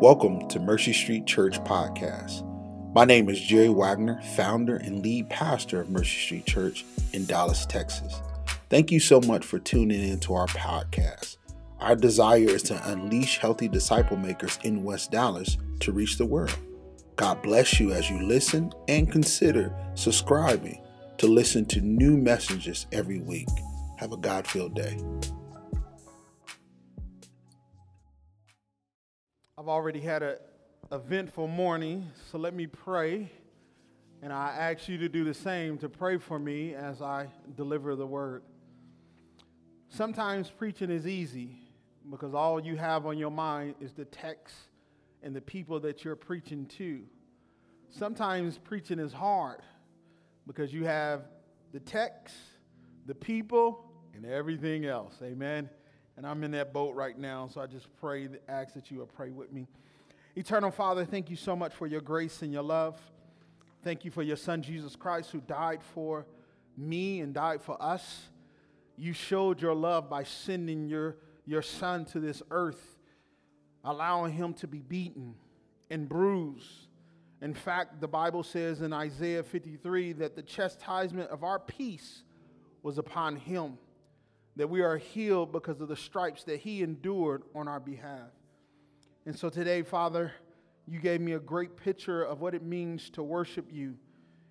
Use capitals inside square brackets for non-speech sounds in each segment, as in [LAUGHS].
Welcome to Mercy Street Church Podcast. My name is Jerry Wagner, founder and lead pastor of Mercy Street Church in Dallas, Texas. Thank you so much for tuning in to our podcast. Our desire is to unleash healthy disciple makers in West Dallas to reach the world. God bless you as you listen and consider subscribing to listen to new messages every week. Have a God filled day. I've already had an eventful morning, so let me pray. And I ask you to do the same to pray for me as I deliver the word. Sometimes preaching is easy because all you have on your mind is the text and the people that you're preaching to. Sometimes preaching is hard because you have the text, the people, and everything else. Amen. And I'm in that boat right now, so I just pray, ask that you will pray with me. Eternal Father, thank you so much for your grace and your love. Thank you for your Son, Jesus Christ, who died for me and died for us. You showed your love by sending your, your Son to this earth, allowing him to be beaten and bruised in fact, the Bible says in Isaiah 53 that the chastisement of our peace was upon him, that we are healed because of the stripes that he endured on our behalf. And so today, Father, you gave me a great picture of what it means to worship you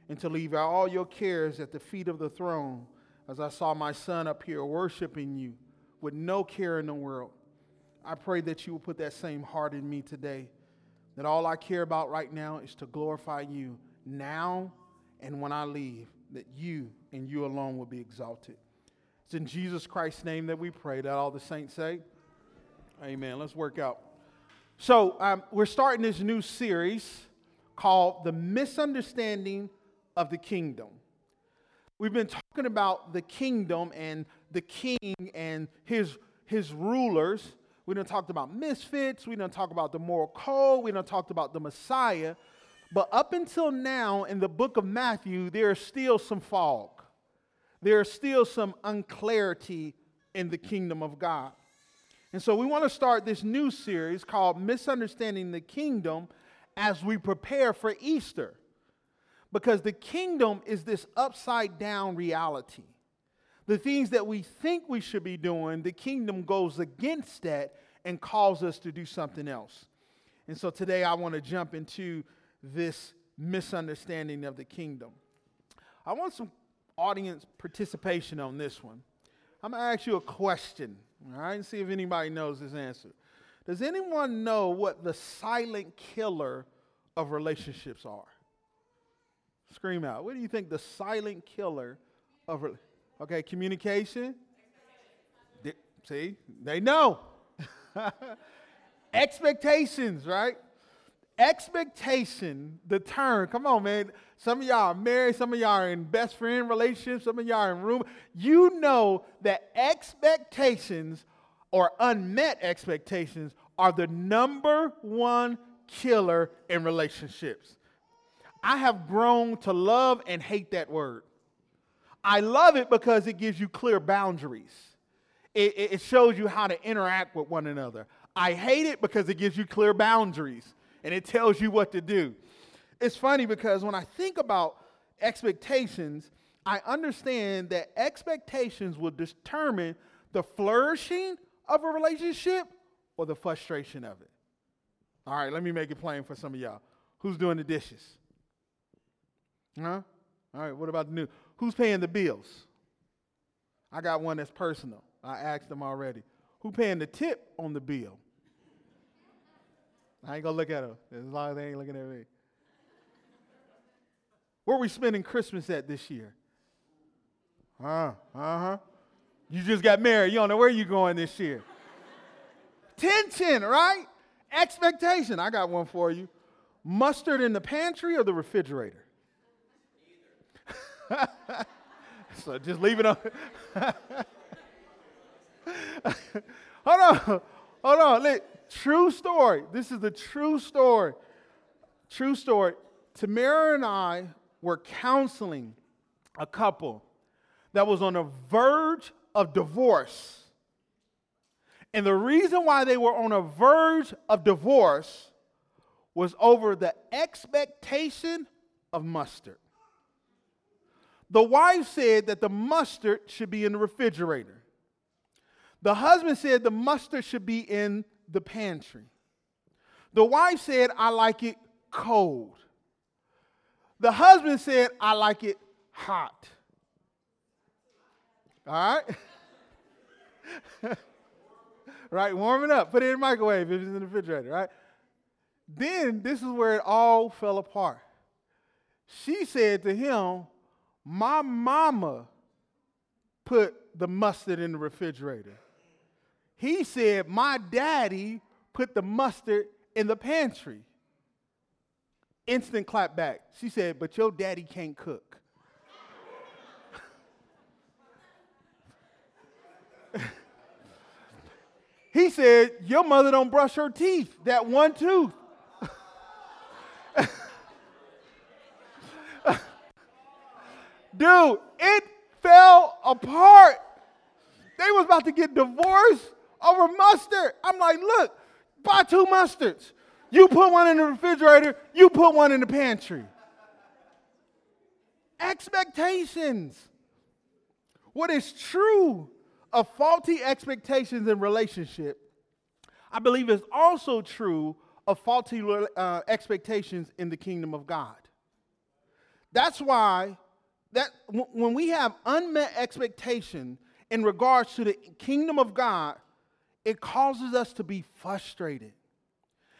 and to leave all your cares at the feet of the throne as I saw my son up here worshiping you with no care in the world. I pray that you will put that same heart in me today that all I care about right now is to glorify you now and when I leave, that you and you alone will be exalted. It's in Jesus Christ's name that we pray. That all the saints say, Amen. Let's work out. So, um, we're starting this new series called The Misunderstanding of the Kingdom. We've been talking about the kingdom and the king and his, his rulers we done talked about misfits. We done talked about the moral code. We done talked about the Messiah. But up until now, in the book of Matthew, there is still some fog. There is still some unclarity in the kingdom of God. And so we want to start this new series called Misunderstanding the Kingdom as we prepare for Easter. Because the kingdom is this upside down reality the things that we think we should be doing, the kingdom goes against that and calls us to do something else. And so today I want to jump into this misunderstanding of the kingdom. I want some audience participation on this one. I'm going to ask you a question, all right, and see if anybody knows this answer. Does anyone know what the silent killer of relationships are? Scream out. What do you think the silent killer of relationships Okay, communication. see, they know. [LAUGHS] Expectations, right? Expectation, the term, come on, man. Some of y'all are married, some of y'all are in best friend relationships, some of y'all are in room. You know that expectations or unmet expectations are the number one killer in relationships. I have grown to love and hate that word. I love it because it gives you clear boundaries. It, it, shows you how to interact with one another. I hate it because it gives you clear boundaries and it tells you what to do. It's funny because when I think about expectations, I understand that expectations will determine the flourishing of a relationship or the frustration of it. All right, let me make it plain for some of y'all. Who's doing the dishes? Huh? All right, what about the new? Who's paying the bills? I got one that's personal. I asked them already. Who paying the tip on the bill? I ain't gonna look at them as long as they ain't looking at me. Where we spending Christmas at this year? Uh, uh-huh. You just got married. You don't know where you going this year. Tension, right? Expectation. I got one for you. Mustard in the pantry or the refrigerator? [LAUGHS] so just leave it on. [LAUGHS] hold on. Hold on. Look, true story. This is the true story. True story. Tamara and I were counseling a couple that was on the verge of divorce. And the reason why they were on a verge of divorce was over the expectation of mustard. The wife said that the mustard should be in the refrigerator. The husband said the mustard should be in the pantry. The wife said, I like it cold. The husband said, I like it hot. All right? [LAUGHS] right, warm it up. Put it in the microwave if it's in the refrigerator, right? Then this is where it all fell apart. She said to him, My mama put the mustard in the refrigerator. He said, My daddy put the mustard in the pantry. Instant clap back. She said, But your daddy can't cook. he said, Your mother don't brush her teeth, that one tooth. [LAUGHS] Dude, it fell apart. They was about to get divorced over mustard. I'm like, look, buy two mustards. You put one in the refrigerator, you put one in the pantry. Expectations. What is true of faulty expectations in relationship, I believe is also true of faulty uh, expectations in the kingdom of God. That's why that when we have unmet expectation in regards to the kingdom of God, it causes us to be frustrated.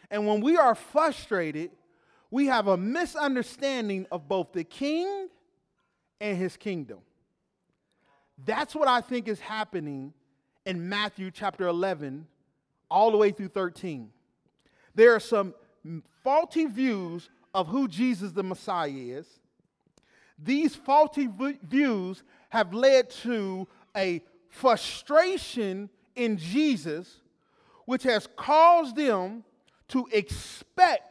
And when we are frustrated, we have a misunderstanding of both the king and his kingdom. That's what I think is happening in Matthew chapter 11, all the way through 13. There are some faulty views of who Jesus the Messiah is. These faulty v- views have led to a frustration in Jesus, which has caused them to expect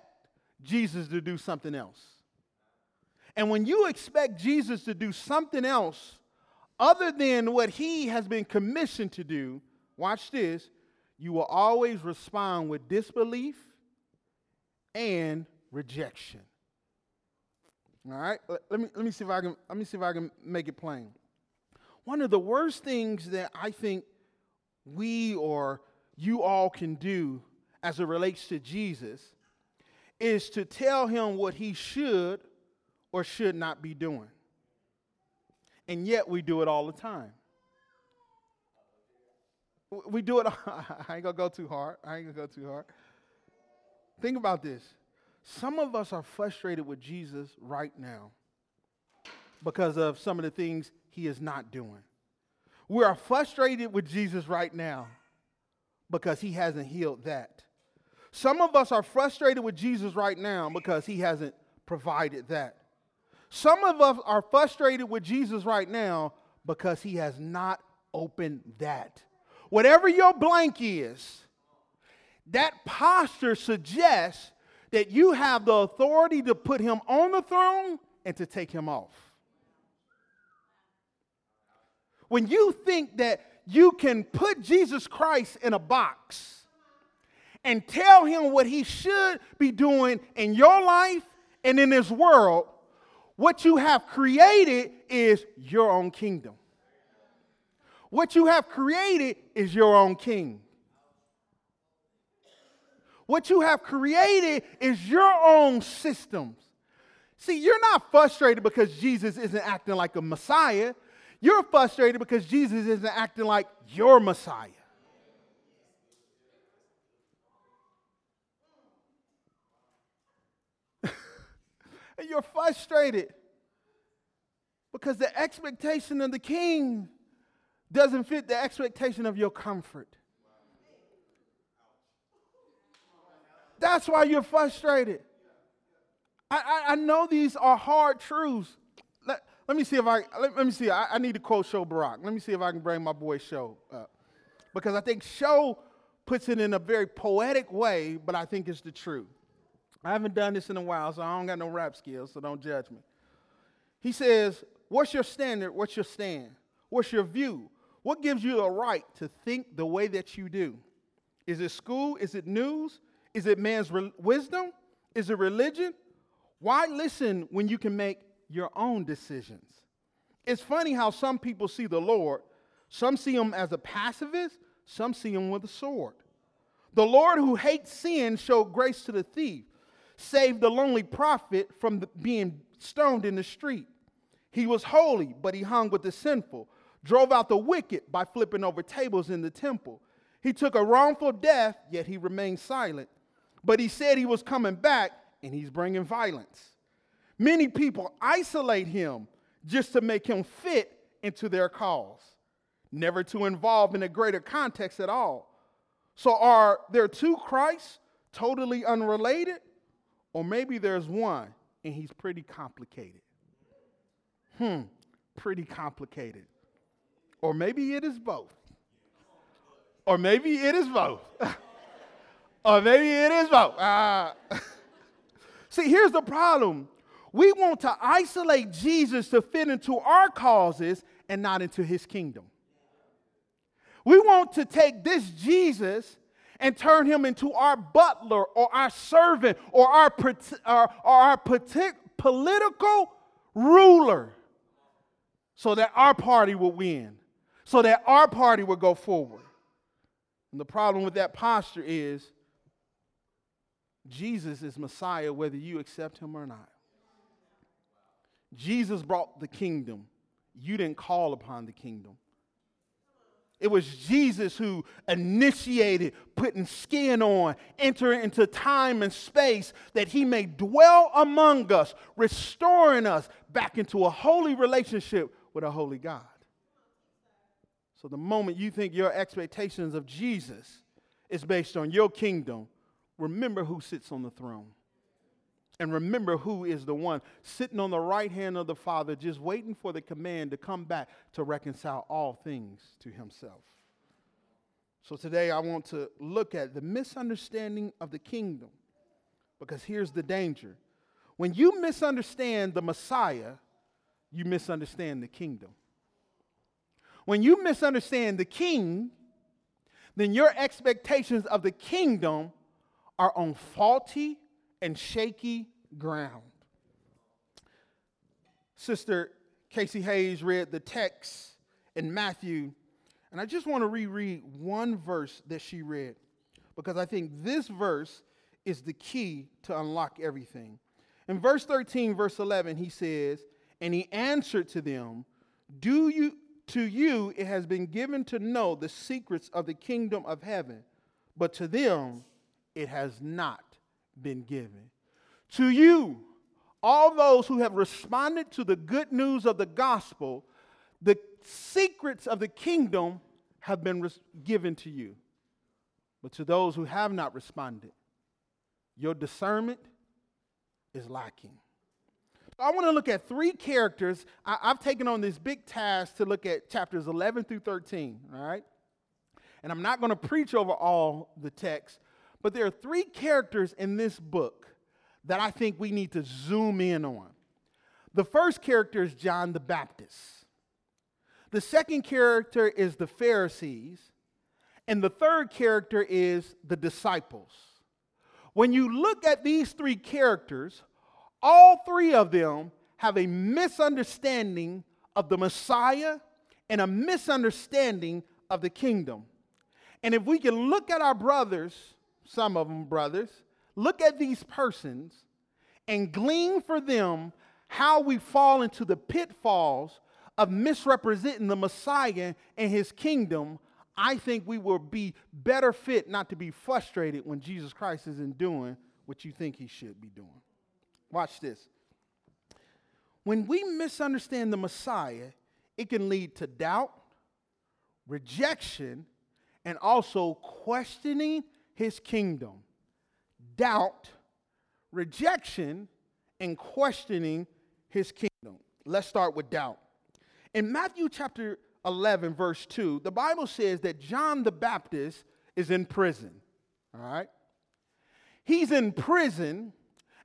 Jesus to do something else. And when you expect Jesus to do something else other than what he has been commissioned to do, watch this, you will always respond with disbelief and rejection. All right? Let me, let me see if I can let me see if I can make it plain. One of the worst things that I think we or you all can do as it relates to Jesus is to tell him what he should or should not be doing. And yet we do it all the time. We do it, [LAUGHS] I ain't gonna go too hard. I ain't gonna go too hard. Think about this. Some of us are frustrated with Jesus right now because of some of the things he is not doing. We are frustrated with Jesus right now because he hasn't healed that. Some of us are frustrated with Jesus right now because he hasn't provided that. Some of us are frustrated with Jesus right now because he has not opened that. Whatever your blank is, that posture suggests that you have the authority to put him on the throne and to take him off. When you think that you can put Jesus Christ in a box and tell him what he should be doing in your life and in this world, what you have created is your own kingdom. What you have created is your own king. What you have created is your own systems. See, you're not frustrated because Jesus isn't acting like a Messiah. You're frustrated because Jesus isn't acting like your Messiah. [LAUGHS] and you're frustrated because the expectation of the king doesn't fit the expectation of your comfort. That's why you're frustrated. I, I, I know these are hard truths. Let, me see if I let, let me see. I, I, need to quote Sho Baraka. Let me see if I can bring my boy Sho up. Because I think Sho puts it in a very poetic way, but I think it's the truth. I haven't done this in a while, so I don't got no rap skills, so don't judge me. He says, What's your standard? What's your stand? What's your view? What gives you a right to think the way that you do? Is it school? Is it news? Is it man's re- wisdom? Is it religion? Why listen when you can make your own decisions? It's funny how some people see the Lord. Some see him as a pacifist, some see him with a sword. The Lord who hates sin showed grace to the thief, saved the lonely prophet from the, being stoned in the street. He was holy, but he hung with the sinful, drove out the wicked by flipping over tables in the temple. He took a wrongful death, yet he remained silent. But he said he was coming back, and he's bringing violence. Many people isolate him just to make him fit into their cause, never to involve in a greater context at all. So, are there two Christs totally unrelated? Or maybe there's one and he's pretty complicated. Hmm, pretty complicated. Or maybe it is both. Or maybe it is both. [LAUGHS] or maybe it is both. Uh, [LAUGHS] see, here's the problem. We want to isolate Jesus to fit into our causes and not into his kingdom. We want to take this Jesus and turn him into our butler or our servant or our, or, our political ruler so that our party will win, so that our party will go forward. And the problem with that posture is Jesus is Messiah whether you accept him or not. Jesus brought the kingdom. You didn't call upon the kingdom. It was Jesus who initiated putting skin on, entering into time and space that he may dwell among us, restoring us back into a holy relationship with a holy God. So the moment you think your expectations of Jesus is based on your kingdom, remember who sits on the throne. And remember who is the one sitting on the right hand of the Father, just waiting for the command to come back to reconcile all things to himself. So today I want to look at the misunderstanding of the kingdom. Because here's the danger when you misunderstand the Messiah, you misunderstand the kingdom. When you misunderstand the king, then your expectations of the kingdom are on faulty and shaky ground. Sister Casey Hayes read the text in Matthew, and I just want to reread one verse that she read because I think this verse is the key to unlock everything. In verse 13, verse 11, he says, And he answered to them, Do you to you it has been given to know the secrets of the kingdom of heaven, but to them it has not been given. To you, all those who have responded to the good news of the gospel, the secrets of the kingdom have been res- given to you. But to those who have not responded, your discernment is lacking. I want to look at three characters. I, have taken on this big task to look at chapters 11 through 13, all right? And I'm not going to preach over all the text, but there are three characters in this book that I think we need to zoom in on. The first character is John the Baptist. The second character is the Pharisees. And the third character is the disciples. When you look at these three characters, all three of them have a misunderstanding of the Messiah and a misunderstanding of the kingdom. And if we can look at our brothers some of them brothers, look at these persons and glean for them how we fall into the pitfalls of misrepresenting the Messiah and his kingdom, I think we will be better fit not to be frustrated when Jesus Christ isn't doing what you think he should be doing. Watch this. When we misunderstand the Messiah, it can lead to doubt, rejection, and also questioning his kingdom. Doubt, rejection, and questioning his kingdom. Let's start with doubt. In Matthew chapter 11, verse 2, the Bible says that John the Baptist is in prison. All right? He's in prison,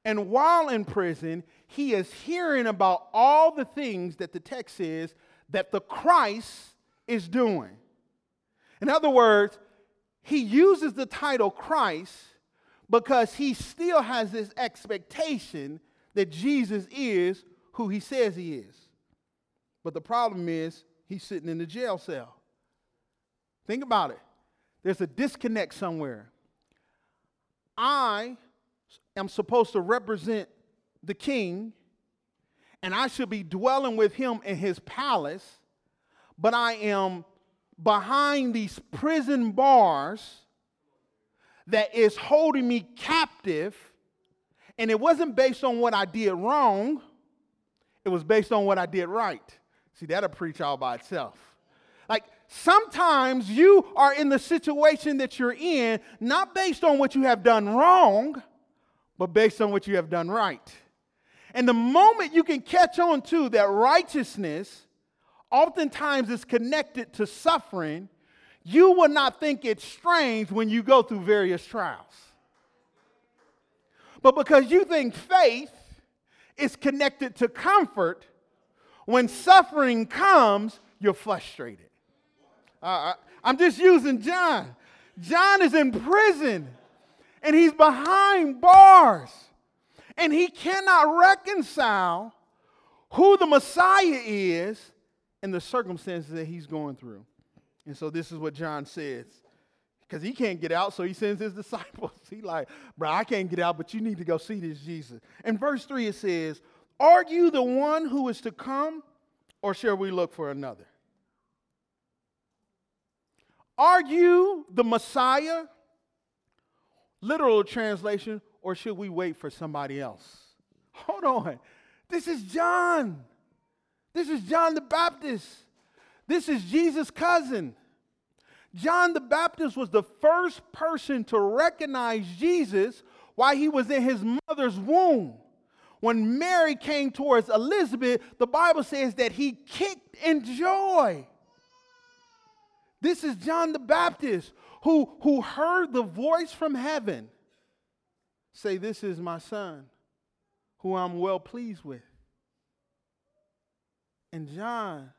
and while in prison, he is hearing about all the things that the text says that the Christ is doing. In other words, he uses the title Christ, because he still has this expectation that Jesus is who he says he is. But the problem is, he's sitting in the jail cell. Think about it. There's a disconnect somewhere. I am supposed to represent the king, and I should be dwelling with him in his palace, but I am behind these prison bars that is holding me captive. And it wasn't based on what I did wrong, it was based on what I did right. See, that'll preach all by itself. Like sometimes you are in the situation that you're in, not based on what you have done wrong, but based on what you have done right. And the moment you can catch on to that righteousness oftentimes is connected to suffering, you will not think it's strange when you go through various trials. But because you think faith is connected to comfort, when suffering comes, you're frustrated. Uh, I'm just using John. John is in prison and he's behind bars and he cannot reconcile who the Messiah is and the circumstances that he's going through. And so this is what John says. Because he can't get out, so he sends his [LAUGHS] disciples. He like, bro, I can't get out, but you need to go see this Jesus. In verse 3, it says, Are you the one who is to come, or shall we look for another? Are you the Messiah? Literal translation, or should we wait for somebody else? [LAUGHS] Hold on. This is John. This is John the Baptist. This is Jesus' cousin. John the Baptist was the first person to recognize Jesus while he was in his mother's womb. When Mary came towards Elizabeth, the Bible says that he kicked in joy. This is John the Baptist who, who heard the voice from heaven say, This is my son, who I'm well pleased with. And John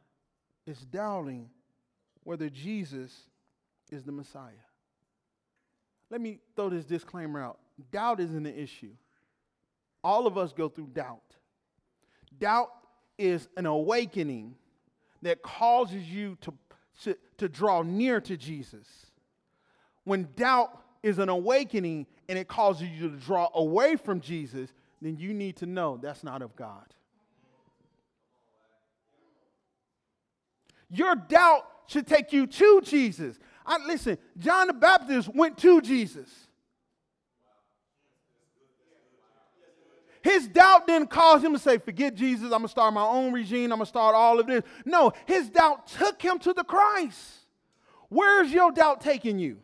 is doubting whether Jesus is the Messiah. Let me throw this disclaimer out doubt isn't an issue. All of us go through doubt. Doubt is an awakening that causes you to, to, to draw near to Jesus. When doubt is an awakening and it causes you to draw away from Jesus, then you need to know that's not of God. Your doubt should take you to Jesus. I, listen, John the Baptist went to Jesus. His doubt didn't cause him to say, Forget Jesus, I'm going to start my own regime, I'm going to start all of this. No, his doubt took him to the Christ. Where's your doubt taking you?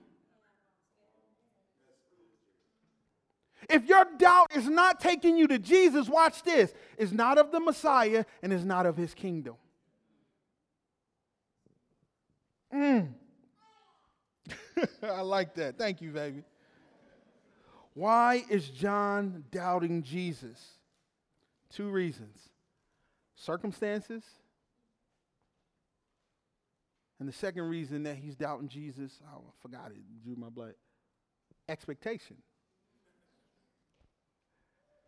If your doubt is not taking you to Jesus, watch this. It's not of the Messiah and it's not of his kingdom. Mm. [LAUGHS] I like that. Thank you, baby. Why is John doubting Jesus? Two reasons circumstances. And the second reason that he's doubting Jesus, oh, I forgot it, drew my blood. Expectation.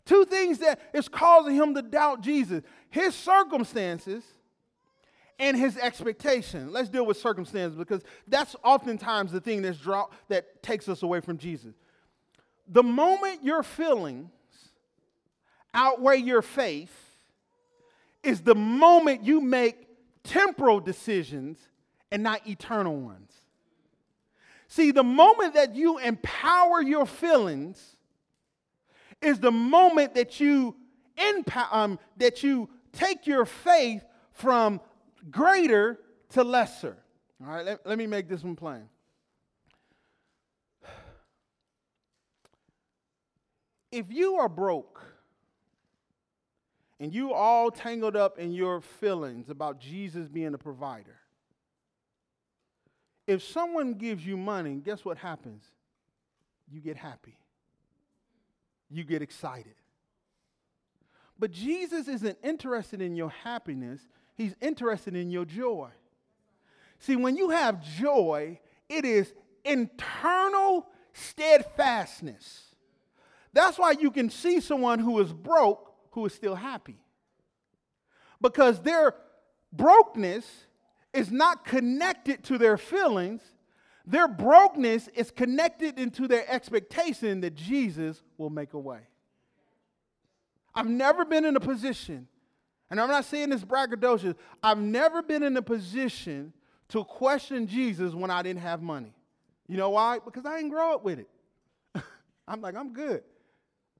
Two things that is causing him to doubt Jesus his circumstances and his expectation. Let's deal with circumstances because that's oftentimes the thing that's draw, that takes us away from Jesus. The moment your feelings outweigh your faith is the moment you make temporal decisions and not eternal ones. See, the moment that you empower your feelings is the moment that you empower, um, that you take your faith from greater to lesser. All right, let, let me make this one plain. If you are broke and you all tangled up in your feelings about Jesus being a provider, if someone gives you money, guess what happens? You get happy. You get excited. But Jesus isn't interested in your happiness, He's interested in your joy. See, when you have joy, it is internal steadfastness. That's why you can see someone who is broke who is still happy. Because their brokenness is not connected to their feelings, their brokenness is connected into their expectation that Jesus will make a way. I've never been in a position, and I'm not saying this braggadocious, I've never been in a position to question Jesus when I didn't have money. You know why? Because I didn't grow up with it. [LAUGHS] I'm like, I'm good.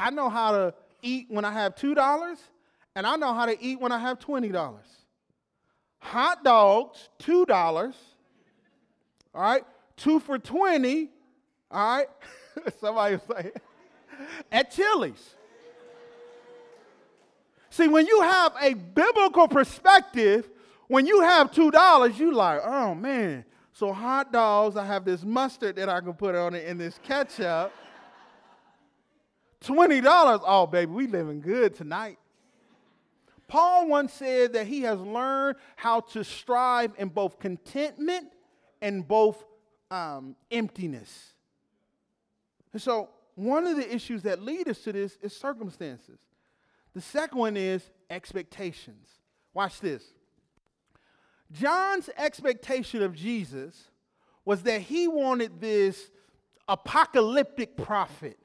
I know how to eat when I have $2, and I know how to eat when I have $20. Hot dogs, $2. All right? Two for 20. All right? [LAUGHS] Somebody was saying. [LAUGHS] At Chili's. See, when you have a biblical perspective, when you have $2, you like, oh man. So hot dogs, I have this mustard that I can put on it and this ketchup. $20, oh baby, we living good tonight. Paul once said that he has learned how to strive in both contentment and both um, emptiness. And so, one of the issues that lead us to this is circumstances. The second one is expectations. Watch this. John's expectation of Jesus was that he wanted this apocalyptic prophet.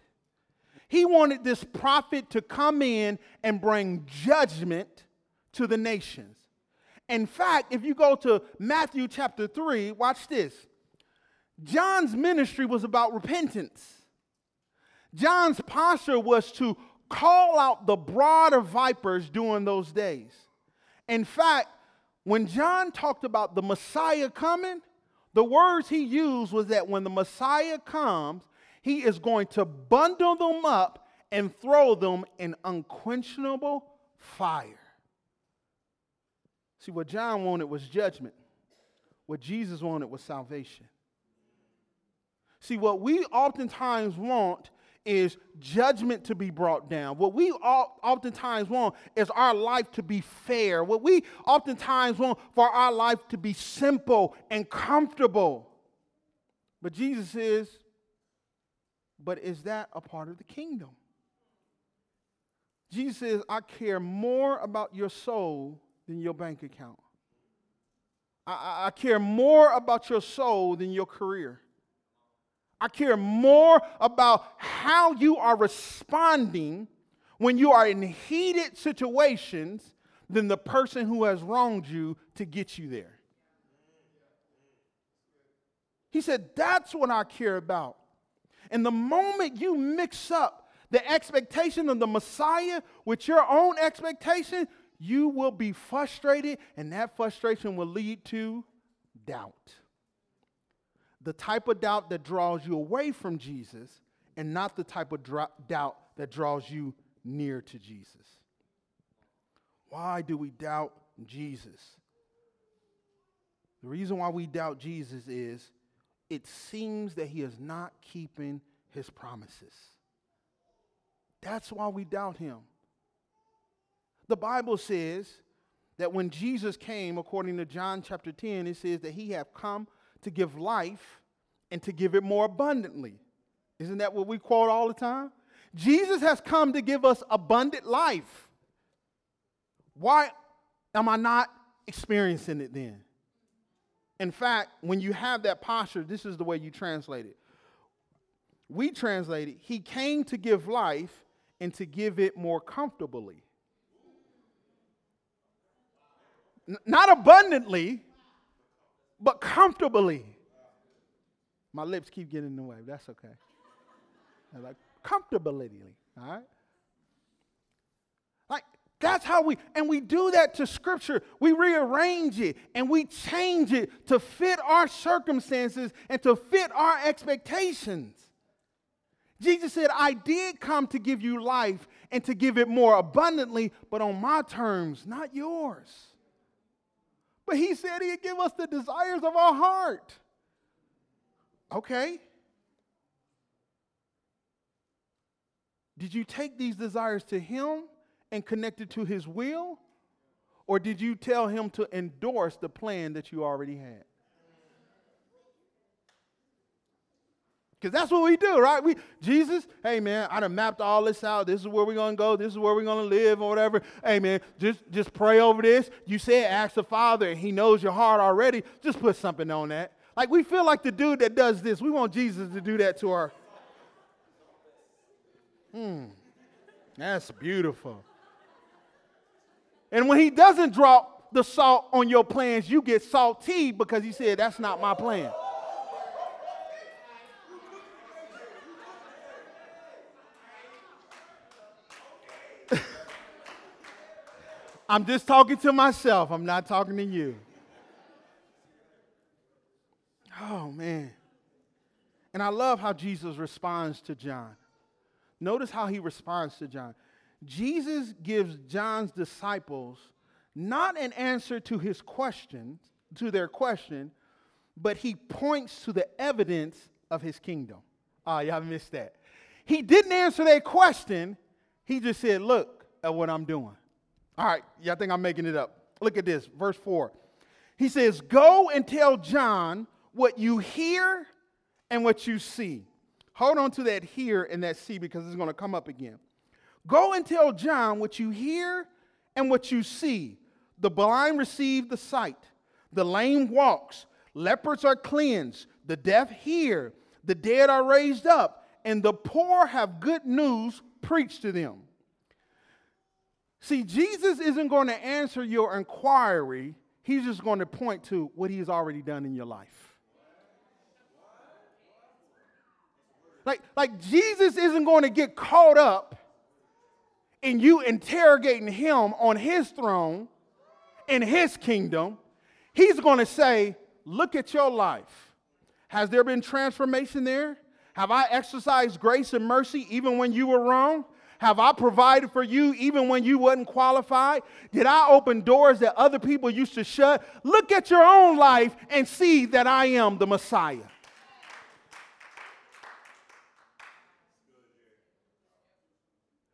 He wanted this prophet to come in and bring judgment to the nations. In fact, if you go to Matthew chapter 3, watch this. John's ministry was about repentance. John's posture was to call out the brood of vipers during those days. In fact, when John talked about the Messiah coming, the words he used was that when the Messiah comes, he is going to bundle them up and throw them in unquenchable fire. See, what John wanted was judgment, what Jesus wanted was salvation. See, what we oftentimes want is judgment to be brought down. What we oftentimes want is our life to be fair. What we oftentimes want for our life to be simple and comfortable. But Jesus says, but is that a part of the kingdom? Jesus says, I care more about your soul than your bank account. I, I care more about your soul than your career. I care more about how you are responding when you are in heated situations than the person who has wronged you to get you there. He said, That's what I care about. And the moment you mix up the expectation of the Messiah with your own expectation, you will be frustrated, and that frustration will lead to doubt the type of doubt that draws you away from Jesus and not the type of doubt that draws you near to Jesus. Why do we doubt Jesus? The reason why we doubt Jesus is it seems that he is not keeping his promises. That's why we doubt him. The Bible says that when Jesus came, according to John chapter 10, it says that he have come to give life and to give it more abundantly. Isn't that what we quote all the time? Jesus has come to give us abundant life. Why am I not experiencing it then? In fact, when you have that posture, this is the way you translate it. We translate it, He came to give life and to give it more comfortably. N- not abundantly, but comfortably. My lips keep getting in the way. That's okay. Like comfortably, All right. Like that's how we and we do that to scripture. We rearrange it and we change it to fit our circumstances and to fit our expectations. Jesus said, I did come to give you life and to give it more abundantly, but on my terms, not yours. But he said he'd give us the desires of our heart. Okay. Did you take these desires to him and connect it to his will? Or did you tell him to endorse the plan that you already had? Because that's what we do, right? We Jesus, hey man, I done mapped all this out. This is where we're gonna go, this is where we're gonna live, or whatever. Hey man, just just pray over this. You said ask the Father, and He knows your heart already. Just put something on that. Like we feel like the dude that does this. We want Jesus to do that to our. Hmm. That's beautiful. And when he doesn't drop the salt on your plans, you get salty because he said, That's not my plan. I'm just talking to myself. I'm not talking to you. Oh, man. And I love how Jesus responds to John. Notice how he responds to John. Jesus gives John's disciples not an answer to his question, to their question, but he points to the evidence of his kingdom. Ah, oh, y'all missed that. He didn't answer their question. He just said, Look at what I'm doing. All right, y'all think I'm making it up. Look at this, verse 4. He says, Go and tell John what you hear and what you see. Hold on to that hear and that see because it's going to come up again. Go and tell John what you hear and what you see. The blind receive the sight, the lame walks, lepers are cleansed, the deaf hear, the dead are raised up, and the poor have good news preached to them. See, Jesus isn't going to answer your inquiry, he's just going to point to what he's already done in your life. Like, like Jesus isn't going to get caught up in you interrogating him on his throne in his kingdom. He's going to say, Look at your life. Has there been transformation there? Have I exercised grace and mercy even when you were wrong? Have I provided for you even when you wasn't qualified? Did I open doors that other people used to shut? Look at your own life and see that I am the Messiah.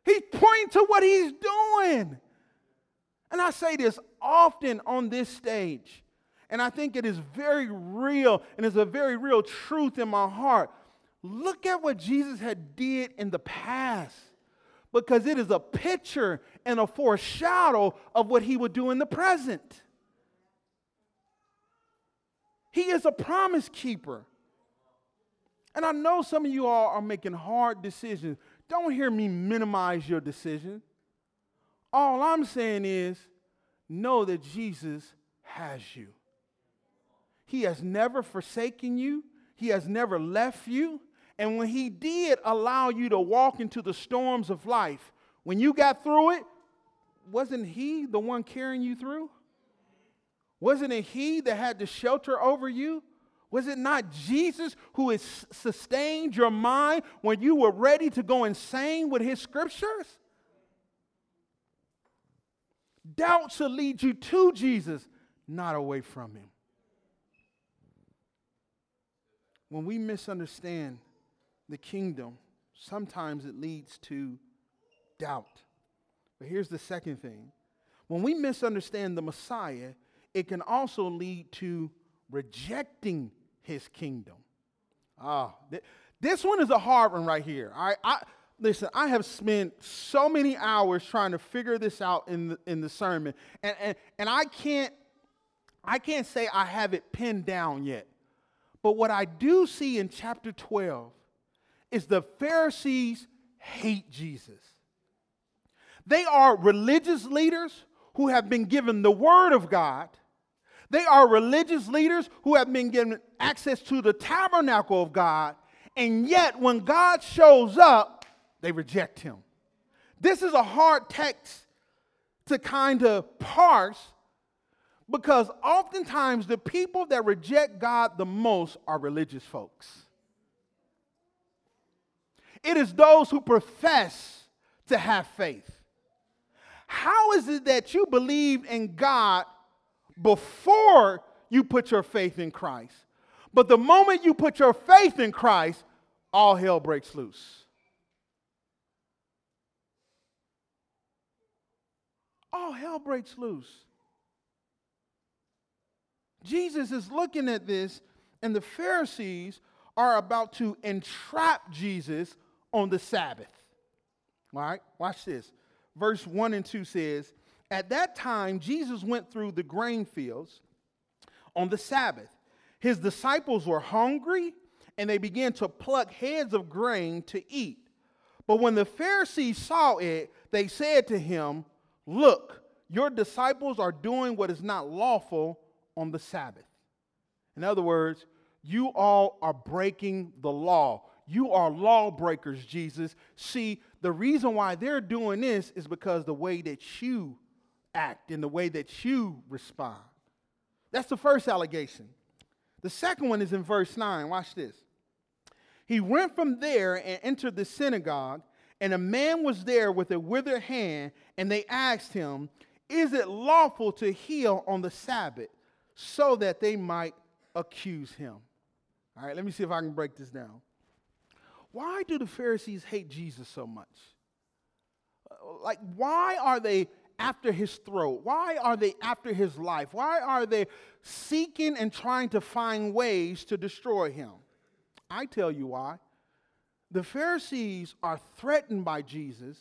He's pointing to what he's doing. And I say this often on this stage, and I think it is very real and it's a very real truth in my heart. Look at what Jesus had did in the past because it is a picture and a foreshadow of what he would do in the present. He is a promise keeper. And I know some of you all are making hard decisions. Don't hear me minimize your decision. All I'm saying is know that Jesus has you. He has never forsaken you, He has never left you. And when He did allow you to walk into the storms of life, when you got through it, wasn't He the one carrying you through? Wasn't it He that had the shelter over you? Was it not Jesus who has sustained your mind when you were ready to go insane with His scriptures? Doubt should lead you to Jesus, not away from Him. When we misunderstand the kingdom, sometimes it leads to doubt. But here's the second thing when we misunderstand the Messiah, it can also lead to rejecting his kingdom. Ah, th- this one is a hard one right here. I, I listen. I have spent so many hours trying to figure this out in the, in the sermon, and, and and I can't I can't say I have it pinned down yet. But what I do see in chapter 12 is the Pharisees hate Jesus. They are religious leaders who have been given the word of God. They are religious leaders who have been given access to the tabernacle of God, and yet when God shows up, they reject him. This is a hard text to kind of parse because oftentimes the people that reject God the most are religious folks. It is those who profess to have faith. How is it that you believe in God before you put your faith in Christ? But the moment you put your faith in Christ, all hell breaks loose. All hell breaks loose. Jesus is looking at this, and the Pharisees are about to entrap Jesus on the Sabbath. All right, watch this. Verse 1 and 2 says, At that time, Jesus went through the grain fields on the Sabbath. His disciples were hungry and they began to pluck heads of grain to eat. But when the Pharisees saw it, they said to him, Look, your disciples are doing what is not lawful on the Sabbath. In other words, you all are breaking the law. You are lawbreakers, Jesus. See, the reason why they're doing this is because the way that you act and the way that you respond. That's the first allegation. The second one is in verse 9. Watch this. He went from there and entered the synagogue, and a man was there with a withered hand, and they asked him, Is it lawful to heal on the Sabbath? So that they might accuse him. All right, let me see if I can break this down. Why do the Pharisees hate Jesus so much? Like, why are they after his throat? Why are they after his life? Why are they seeking and trying to find ways to destroy him? I tell you why. The Pharisees are threatened by Jesus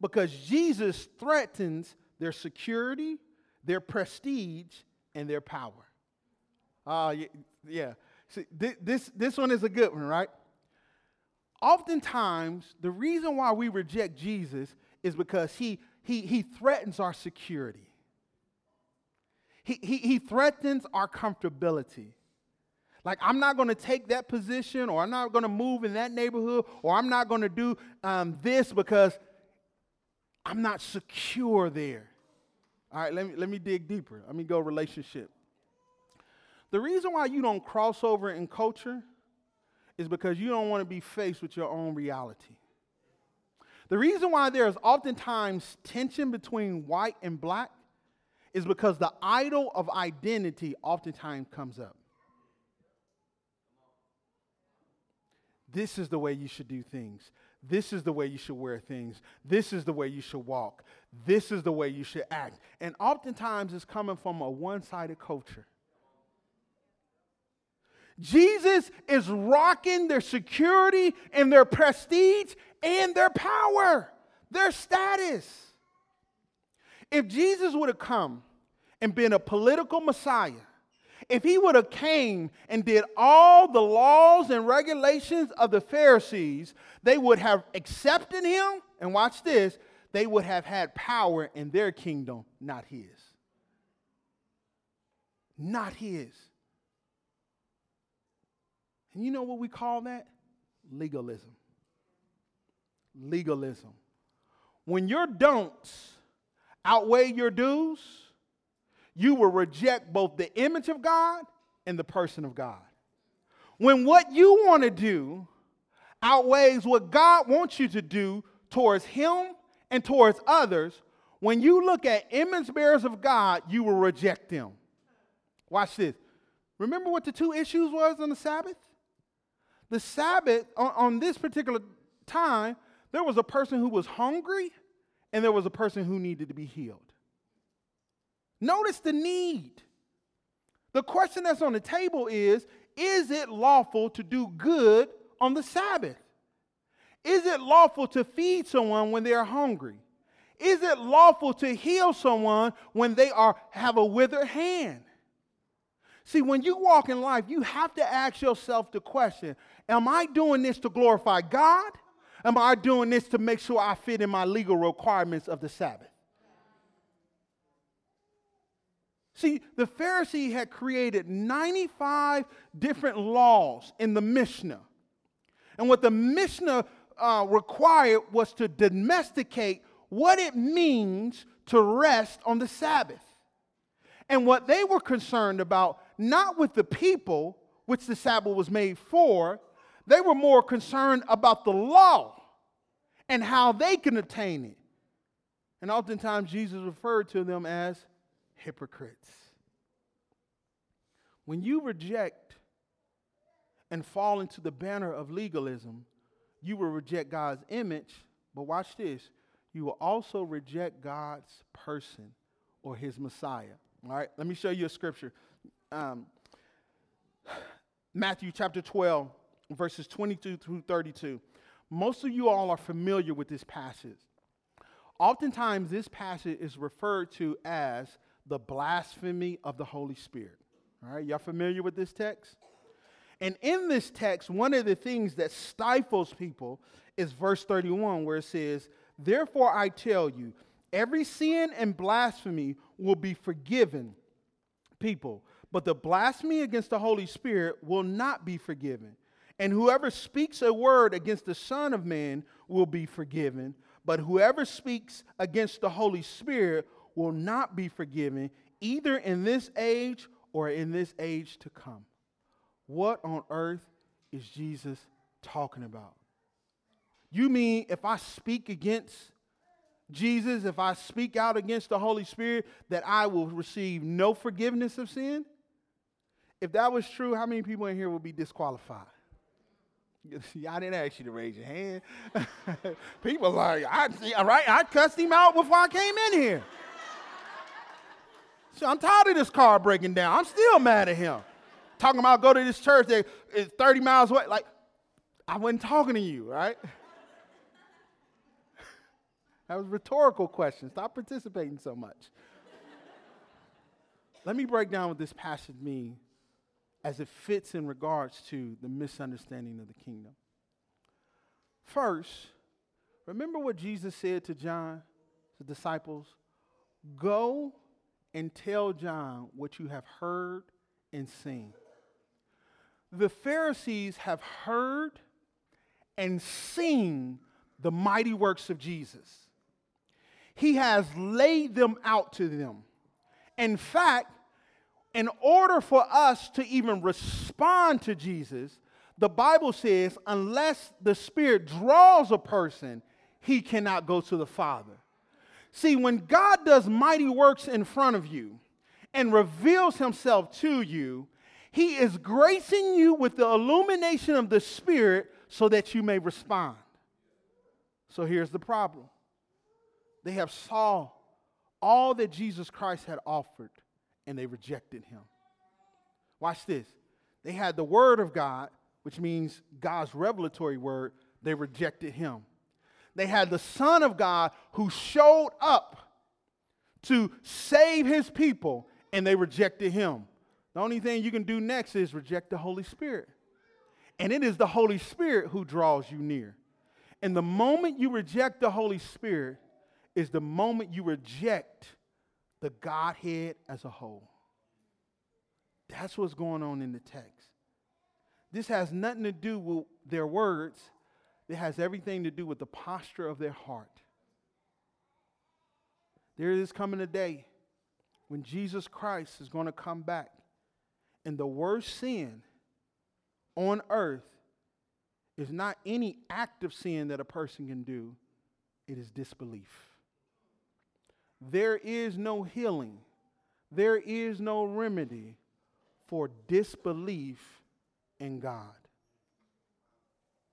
because Jesus threatens their security, their prestige, and their power. Uh, yeah. See, this, this one is a good one, right? Oftentimes, the reason why we reject Jesus is because he, he, he threatens our security. He, he, he threatens our comfortability. Like, I'm not going to take that position, or I'm not going to move in that neighborhood, or I'm not going to do um, this because I'm not secure there. All right, let me, let me dig deeper. Let me go relationship. The reason why you don't cross over in culture is because you don't want to be faced with your own reality. The reason why there is oftentimes tension between white and black is because the idol of identity oftentimes comes up. This is the way you should do things. This is the way you should wear things. This is the way you should walk. This is the way you should act. And oftentimes it's coming from a one sided culture. Jesus is rocking their security and their prestige and their power, their status. If Jesus would have come and been a political Messiah, if he would have came and did all the laws and regulations of the Pharisees, they would have accepted him, and watch this, they would have had power in their kingdom, not his. Not his. And you know what we call that? Legalism. Legalism. When your don'ts outweigh your do's, you will reject both the image of God and the person of God. When what you want to do outweighs what God wants you to do towards Him and towards others, when you look at image bearers of God, you will reject them. Watch this. Remember what the two issues was on the Sabbath? The Sabbath, on, on this particular time, there was a person who was hungry and there was a person who needed to be healed. Notice the need. The question that's on the table is Is it lawful to do good on the Sabbath? Is it lawful to feed someone when they are hungry? Is it lawful to heal someone when they are have a withered hand? See, when you walk in life, you have to ask yourself the question Am I doing this to glorify God? Am I doing this to make sure I fit in my legal requirements of the Sabbath? See, the Pharisee had created 95 different laws in the Mishnah. And what the Mishnah uh, required was to domesticate what it means to rest on the Sabbath. And what they were concerned about, not with the people, which the Sabbath was made for, they were more concerned about the law and how they can attain it. And oftentimes Jesus referred to them as hypocrites. When you reject and fall into the banner of legalism, you will reject God's image, but watch this you will also reject God's person or his Messiah. All right, let me show you a scripture. Um, [SIGHS] Matthew chapter 12, verses 22 through 32. Most of you all are familiar with this passage. Oftentimes, this passage is referred to as the blasphemy of the Holy Spirit. All right, y'all familiar with this text? And in this text, one of the things that stifles people is verse 31, where it says, Therefore I tell you, every sin and blasphemy will be forgiven people, but the blasphemy against the Holy Spirit will not be forgiven. And whoever speaks a word against the Son of Man will be forgiven, but whoever speaks against the Holy Spirit will not be forgiven, either in this age or in this age to come. What on earth is Jesus talking about? You mean if I speak against Jesus, if I speak out against the Holy Spirit, that I will receive no forgiveness of sin? If that was true, how many people in here would be disqualified? [LAUGHS] I didn't ask you to raise your hand. [LAUGHS] people like, I, right, I cussed him out before I came in here. So I'm tired of this car breaking down. I'm still mad at him. Talking about go to this church that is 30 miles away. Like, I wasn't talking to you, right? [LAUGHS] that was rhetorical question. Stop participating so much. Let me break down what this passage means as it fits in regards to the misunderstanding of the kingdom. First, remember what Jesus said to John, the disciples? Go and tell John what you have heard and seen. The Pharisees have heard and seen the mighty works of Jesus. He has laid them out to them. In fact, in order for us to even respond to Jesus, the Bible says, unless the Spirit draws a person, he cannot go to the Father. See, when God does mighty works in front of you and reveals himself to you, he is gracing you with the illumination of the Spirit so that you may respond. So here's the problem they have saw all that Jesus Christ had offered and they rejected him. Watch this. They had the word of God, which means God's revelatory word, they rejected him they had the Son of God who showed up to save his people, and they rejected him. The only thing you can do next is reject the Holy Spirit. And it is the Holy Spirit who draws you near. And the moment you reject the Holy Spirit is the moment you reject the Godhead as a whole. That's what's going on in the text. This has nothing to do with their words, it has everything to do with the posture of their heart. There is coming a day when Jesus Christ is going to come back, and the worst sin on earth is not any act of sin that a person can do, it is disbelief. There is no healing, there is no remedy for disbelief in God.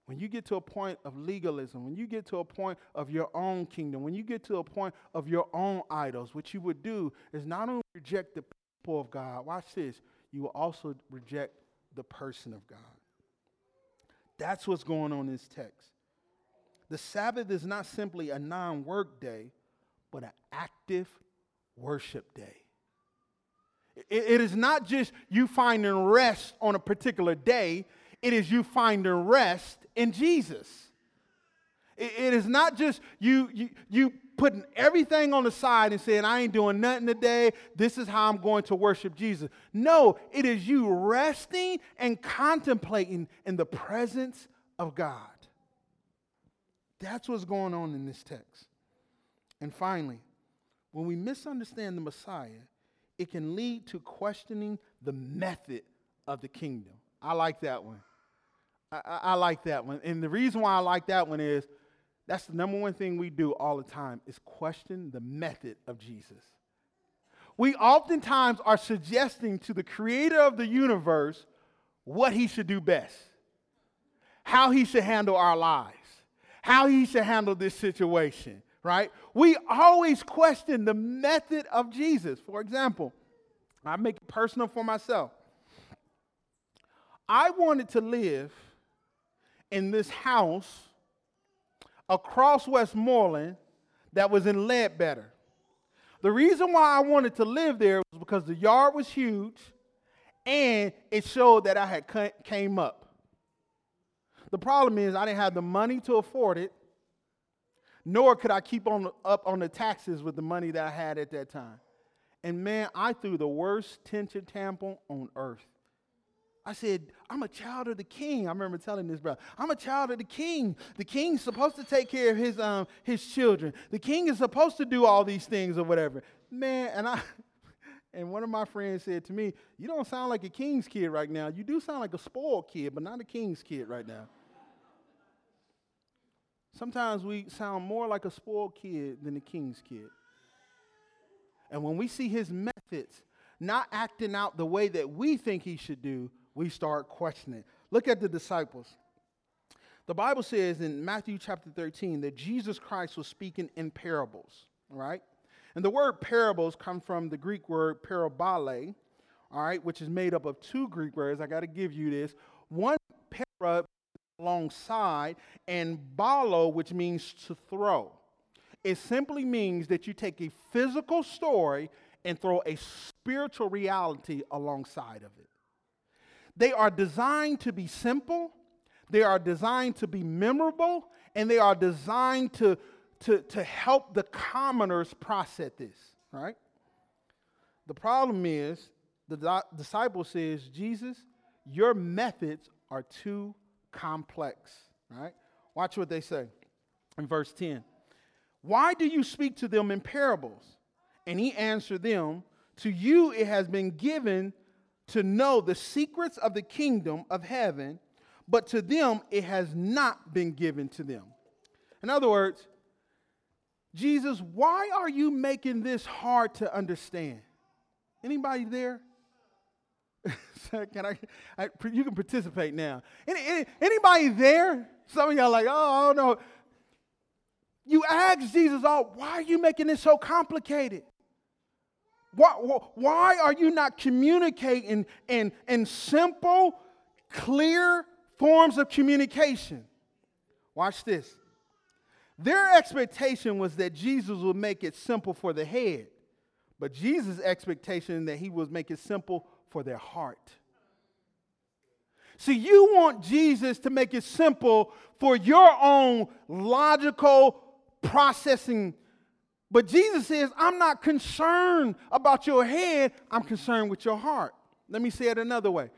When you get to a point of legalism, when you get to a point of your own kingdom, when you get to a point of your own idols, what you would do is not only reject the people of God, watch this, you will also reject the person of God. That's what's going on in this text. The Sabbath is not simply a non work day, but an active worship day. it is not just you finding rest on a particular day, it is you finding rest in Jesus. it is not just you, you, you putting everything on the side and saying, I ain't doing nothing today. This is how I'm going to worship Jesus. No, it is you resting and contemplating in the presence of God. That's what's going on in this text. And finally, when we misunderstand the Messiah, it can lead to questioning the method of the kingdom. I like that one. I, I, like that one. And the reason why I like that one is that's the number one thing we do all the time is question the method of Jesus. We oftentimes are suggesting to the creator of the universe what he should do best, how he should handle our lives, how he should handle this situation, right? We always question the method of Jesus. For example, I make it personal for myself. I wanted to live in this house across Westmoreland that was in Ledbetter. The reason why I wanted to live there was because the yard was huge and it showed that I had came up. The problem is I didn't have the money to afford it, nor could I keep on up on the taxes with the money that I had at that time. And man, I threw the worst tension tampon on earth. I said, I'm a child of the king. I remember telling this brother, I'm a child of the king. The king's supposed to take care of his, um, his children. The king is supposed to do all these things or whatever. Man, and I [LAUGHS] and one of my friends said to me, You don't sound like a king's kid right now. You do sound like a spoiled kid, but not a king's kid right now. Sometimes we sound more like a spoiled kid than a king's kid. And when we see his methods not acting out the way that we think he should do, we start questioning. Look at the disciples. The Bible says in Matthew chapter 13 that Jesus Christ was speaking in parables, right? And the word parables come from the Greek word parabole, all right, which is made up of two Greek words. I got to give you this. One alongside, and balo, which means to throw. It simply means that you take a physical story and throw a spiritual reality alongside of it. They are designed to be simple, they are designed to be memorable, and they are designed to, to, to help the commoners process this, right? The problem is, the disciple says, Jesus, your methods are too complex, right? Watch what they say in verse 10. Why do you speak to them in parables? And he answered them, To you it has been given to know the secrets of the kingdom of heaven, but to them it has not been given to them. In other words, Jesus, why are you making this hard to understand? Anybody there? [LAUGHS] can I, I, You can participate now. Any, any, anybody there? Some of y'all like, oh, I don't know. You ask Jesus, oh, why are you making this so complicated? Why, why are you not communicating in, in simple, clear forms of communication? Watch this. Their expectation was that Jesus would make it simple for the head, but Jesus' expectation that he would make it simple for their heart. See, you want Jesus to make it simple for your own logical processing but Jesus says, I'm not concerned about your head, I'm concerned with your heart. Let me say it another way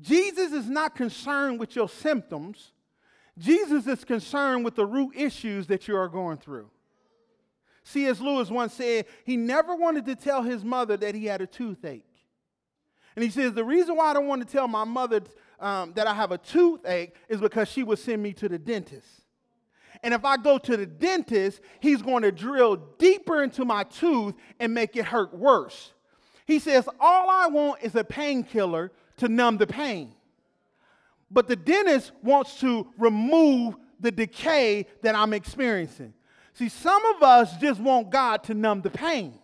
Jesus is not concerned with your symptoms, Jesus is concerned with the root issues that you are going through. C.S. Lewis once said he never wanted to tell his mother that he had a toothache. And he says, The reason why I don't want to tell my mother um, that I have a toothache is because she would send me to the dentist. And if I go to the dentist, he's going to drill deeper into my tooth and make it hurt worse. He says, All I want is a painkiller to numb the pain. But the dentist wants to remove the decay that I'm experiencing. See, some of us just want God to numb the pain.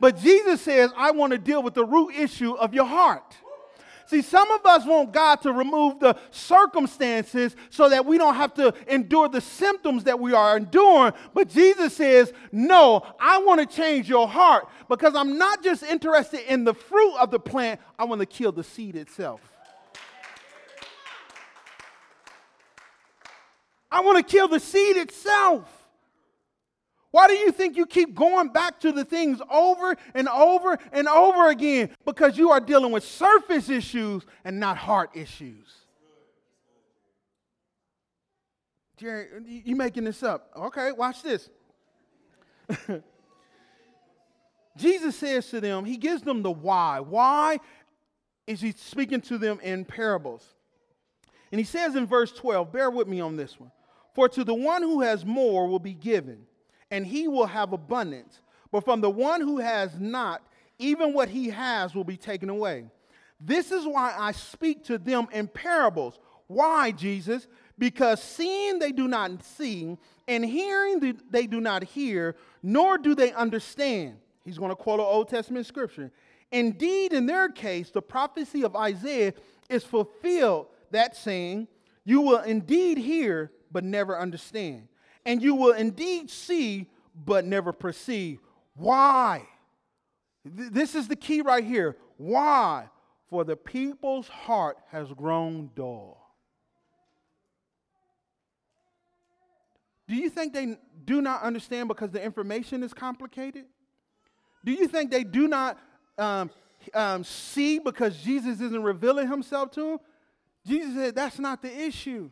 But Jesus says, I want to deal with the root issue of your heart. See, some of us want God to remove the circumstances so that we don't have to endure the symptoms that we are enduring. But Jesus says, No, I want to change your heart because I'm not just interested in the fruit of the plant, I want to kill the seed itself. I want to kill the seed itself. Why do you think you keep going back to the things over and over and over again? Because you are dealing with surface issues and not heart issues. Jerry, you making this up. Okay, watch this. [LAUGHS] Jesus says to them, He gives them the why. Why is He speaking to them in parables? And He says in verse 12, bear with me on this one. For to the one who has more will be given and he will have abundance. But from the one who has not, even what he has will be taken away. This is why I speak to them in parables. Why, Jesus? Because seeing they do not see, and hearing they do not hear, nor do they understand. He's going to quote an Old Testament scripture. Indeed, in their case, the prophecy of Isaiah is fulfilled, that saying, You will indeed hear, but never understand. And you will indeed see, but never perceive. Why? This is the key right here. Why? For the people's heart has grown dull. Do you think they do not understand because the information is complicated? Do you think they do not um, um, see because Jesus isn't revealing himself to them? Jesus said that's not the issue.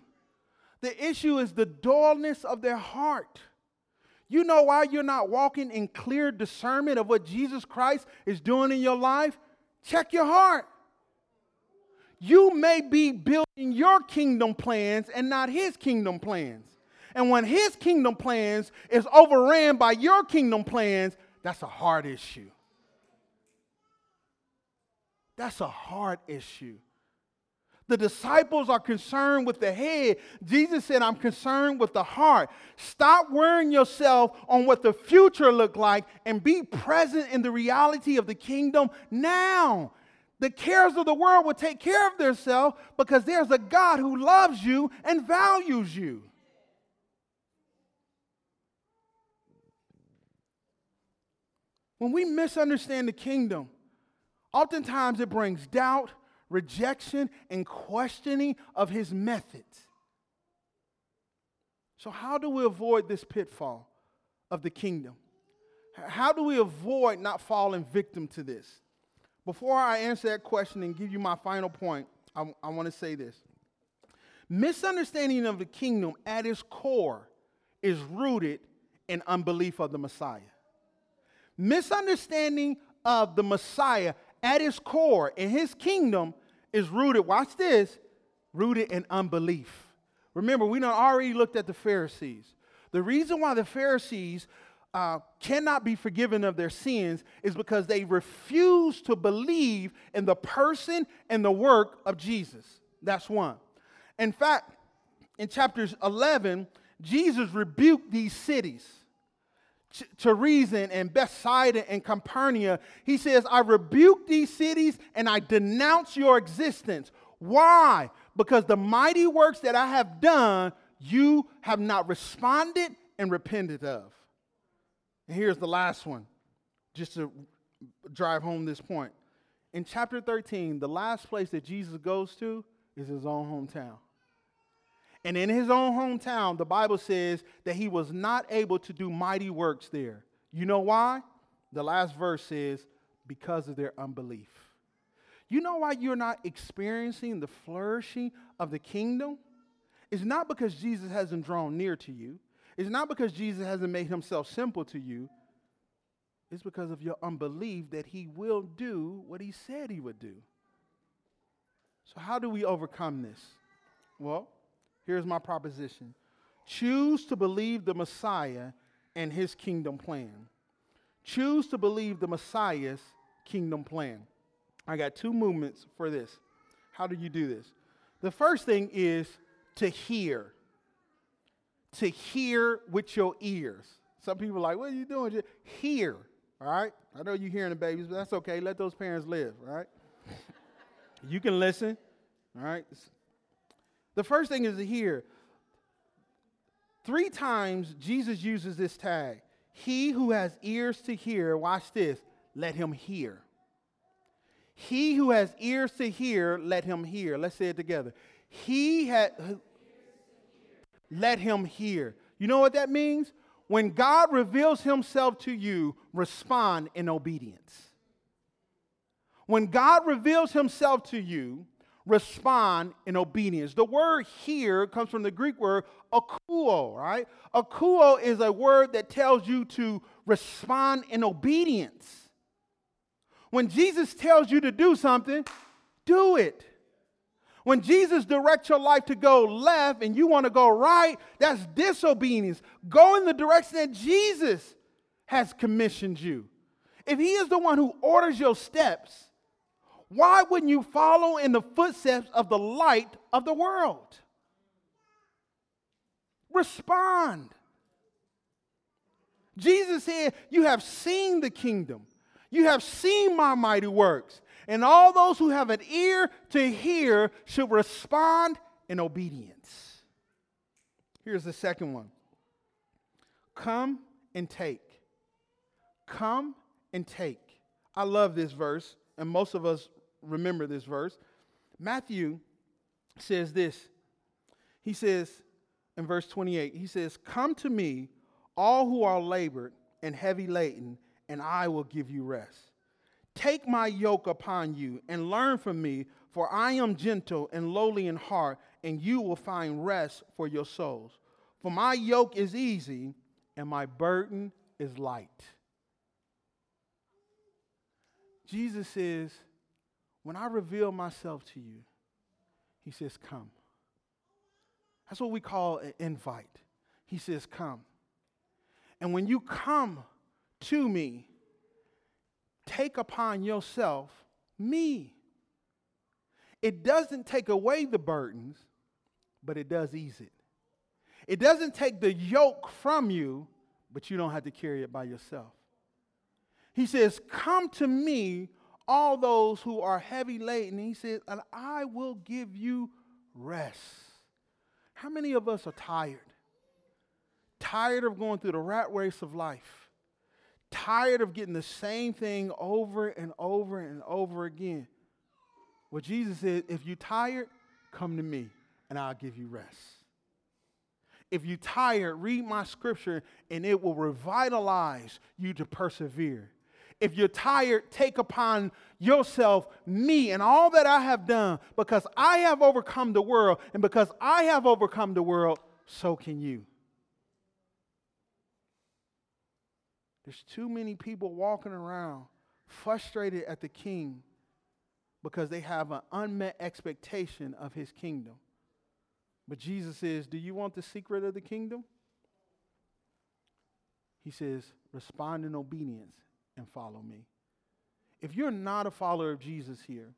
The issue is the dullness of their heart. You know why you're not walking in clear discernment of what Jesus Christ is doing in your life? Check your heart. You may be building your kingdom plans and not his kingdom plans. And when his kingdom plans is overran by your kingdom plans, that's a hard issue. That's a hard issue. The disciples are concerned with the head. Jesus said, I'm concerned with the heart. Stop worrying yourself on what the future look like and be present in the reality of the kingdom now. The cares of the world will take care of themselves because there's a God who loves you and values you. When we misunderstand the kingdom, oftentimes it brings doubt, rejection, and questioning of his methods. So, how do we avoid this pitfall of the kingdom? How do we avoid not falling victim to this? Before I answer that question and give you my final point, I, I want to say this. Misunderstanding of the kingdom at its core is rooted in unbelief of the Messiah. Misunderstanding of the Messiah at its core in his kingdom is rooted, watch this, rooted in unbelief. Remember, we done already looked at the Pharisees. The reason why the Pharisees uh, cannot be forgiven of their sins is because they refuse to believe in the person and the work of Jesus. That's one. In fact, in chapters 11, Jesus rebuked these cities. Chorazin and Bethsaida and Capernaum, he says, I rebuke these cities and I denounce your existence. Why? Because the mighty works that I have done, you have not responded and repented of. And here's the last one, just to drive home this point. In chapter 13, the last place that Jesus goes to is his own hometown. And in his own hometown, the Bible says that he was not able to do mighty works there. You know why? The last verse says, because of their unbelief. You know why you're not experiencing the flourishing of the kingdom? It's not because Jesus hasn't drawn near to you. It's not because Jesus hasn't made himself simple to you. It's because of your unbelief that he will do what he said he would do. So, how do we overcome this? Well, Here's my proposition choose to believe the Messiah and his kingdom plan. Choose to believe the Messiah's kingdom plan. I got two movements for this. How do you do this? The first thing is to hear. To hear with your ears. Some people are like, what are you doing? Just hear, all right? I know you're hearing the babies, but that's okay. Let those parents live, all right? [LAUGHS] you can listen, all right? The first thing is to hear. Three times Jesus uses this tag. He who has ears to hear, watch this, let him hear. He who has ears to hear, let him hear. Let's say it together. He had, let him hear. You know what that means? When God reveals himself to you, respond in obedience. When God reveals himself to you, respond in obedience. The word here comes from the Greek word akuo, right? Akuo is a word that tells you to respond in obedience. When Jesus tells you to do something, do it. When Jesus directs your life to go left and you want to go right, that's disobedience. Go in the direction that Jesus has commissioned you. If He is the one who orders your steps, why wouldn't you follow in the footsteps of the light of the world? Respond. Jesus said, You have seen the kingdom, you have seen my mighty works, and all those who have an ear to hear should respond in obedience. Here's the second one Come and take. Come and take. I love this verse, and most of us remember this verse. Matthew says this. He says in verse 28, he says, Come to me, all who are labored and heavy laden, and I will give you rest. Take my yoke upon you and learn from me, for I am gentle and lowly in heart, and you will find rest for your souls. For my yoke is easy and my burden is light. Jesus says, When I reveal myself to you, he says, Come. That's what we call an invite. He says, Come. And when you come to me, take upon yourself me. It doesn't take away the burdens, but it does ease it. It doesn't take the yoke from you, but you don't have to carry it by yourself. He says, Come to me, all those who are heavy laden. He says, And I will give you rest. How many of us are tired? Tired of going through the rat race of life. Tired of getting the same thing over and over and over again. Well, Jesus said, if you're tired, come to me and I'll give you rest. If you're tired, read my scripture and it will revitalize you to persevere. If you're tired, take upon yourself me and all that I have done because I have overcome the world. And because I have overcome the world, so can you. There's too many people walking around frustrated at the king because they have an unmet expectation of his kingdom. But Jesus says, Do you want the secret of the kingdom? He says, Respond in obedience and follow me. If you're not a follower of Jesus here,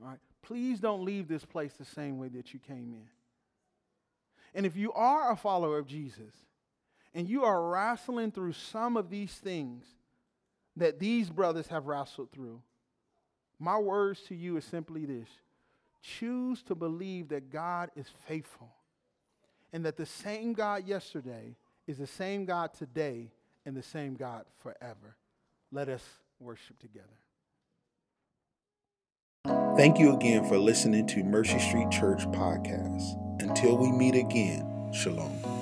all right, please don't leave this place the same way that you came in. And if you are a follower of Jesus and you are wrestling through some of these things that these brothers have wrestled through, my words to you is simply this choose to believe that God is faithful and that the same God yesterday is the same God today and the same God forever. Let us worship together. Thank you again for listening to Mercy Street Church podcast. Until we meet again, shalom.